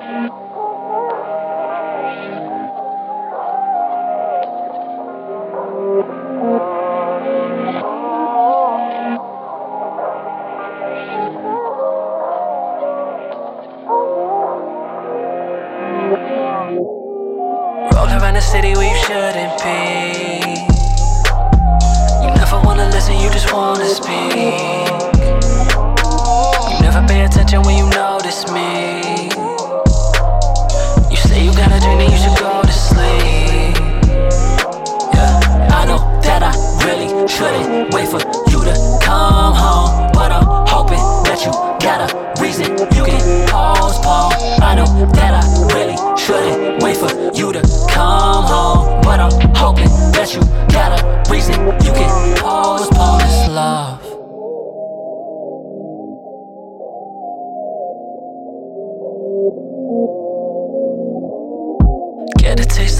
Roll around the city where you shouldn't be. You never wanna listen, you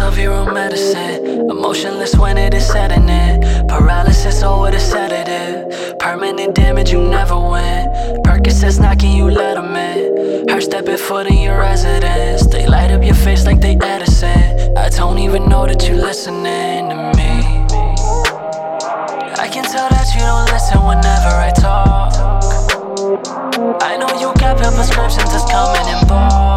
Of your own medicine. Emotionless when it is setting in. Paralysis over the sedative. Permanent damage, you never win. Percocets knocking, you let 'em in. Her stepping foot in your residence. They light up your face like they Edison. I don't even know that you listening to me. I can tell that you don't listen whenever I talk. I know you got pill prescriptions just coming in bulk.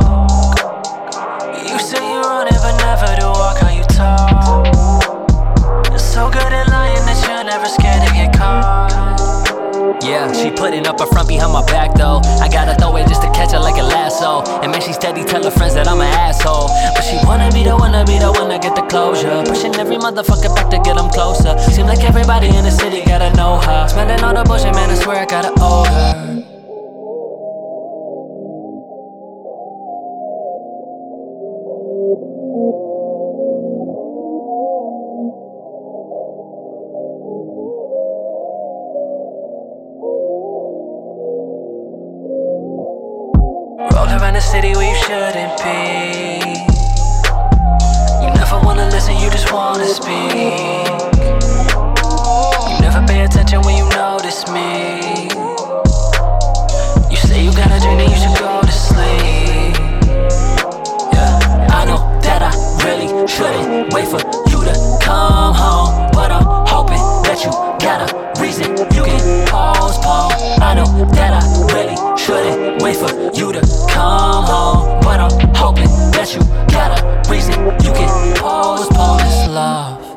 Yeah, she putting up a front behind my back though. I gotta throw it just to catch her like a lasso. And man, she steady tell her friends that I'm an asshole. But she wanna be the one to be the one to get the closure. Pushing every motherfucker back to get them closer. Seem like everybody in the city gotta know her. Spending all the bullshit, man, I swear I gotta owe her. A city we shouldn't be. You never wanna listen, you just wanna speak. You never pay attention when you notice me. You say you got a dream and you should go to sleep. Yeah, I know that I really shouldn't wait for you to come home, but I'm hoping that you got a reason you can postpone. I know that I. Shouldn't wait for you to come home, but I'm hoping that you got a reason you can postpone this love.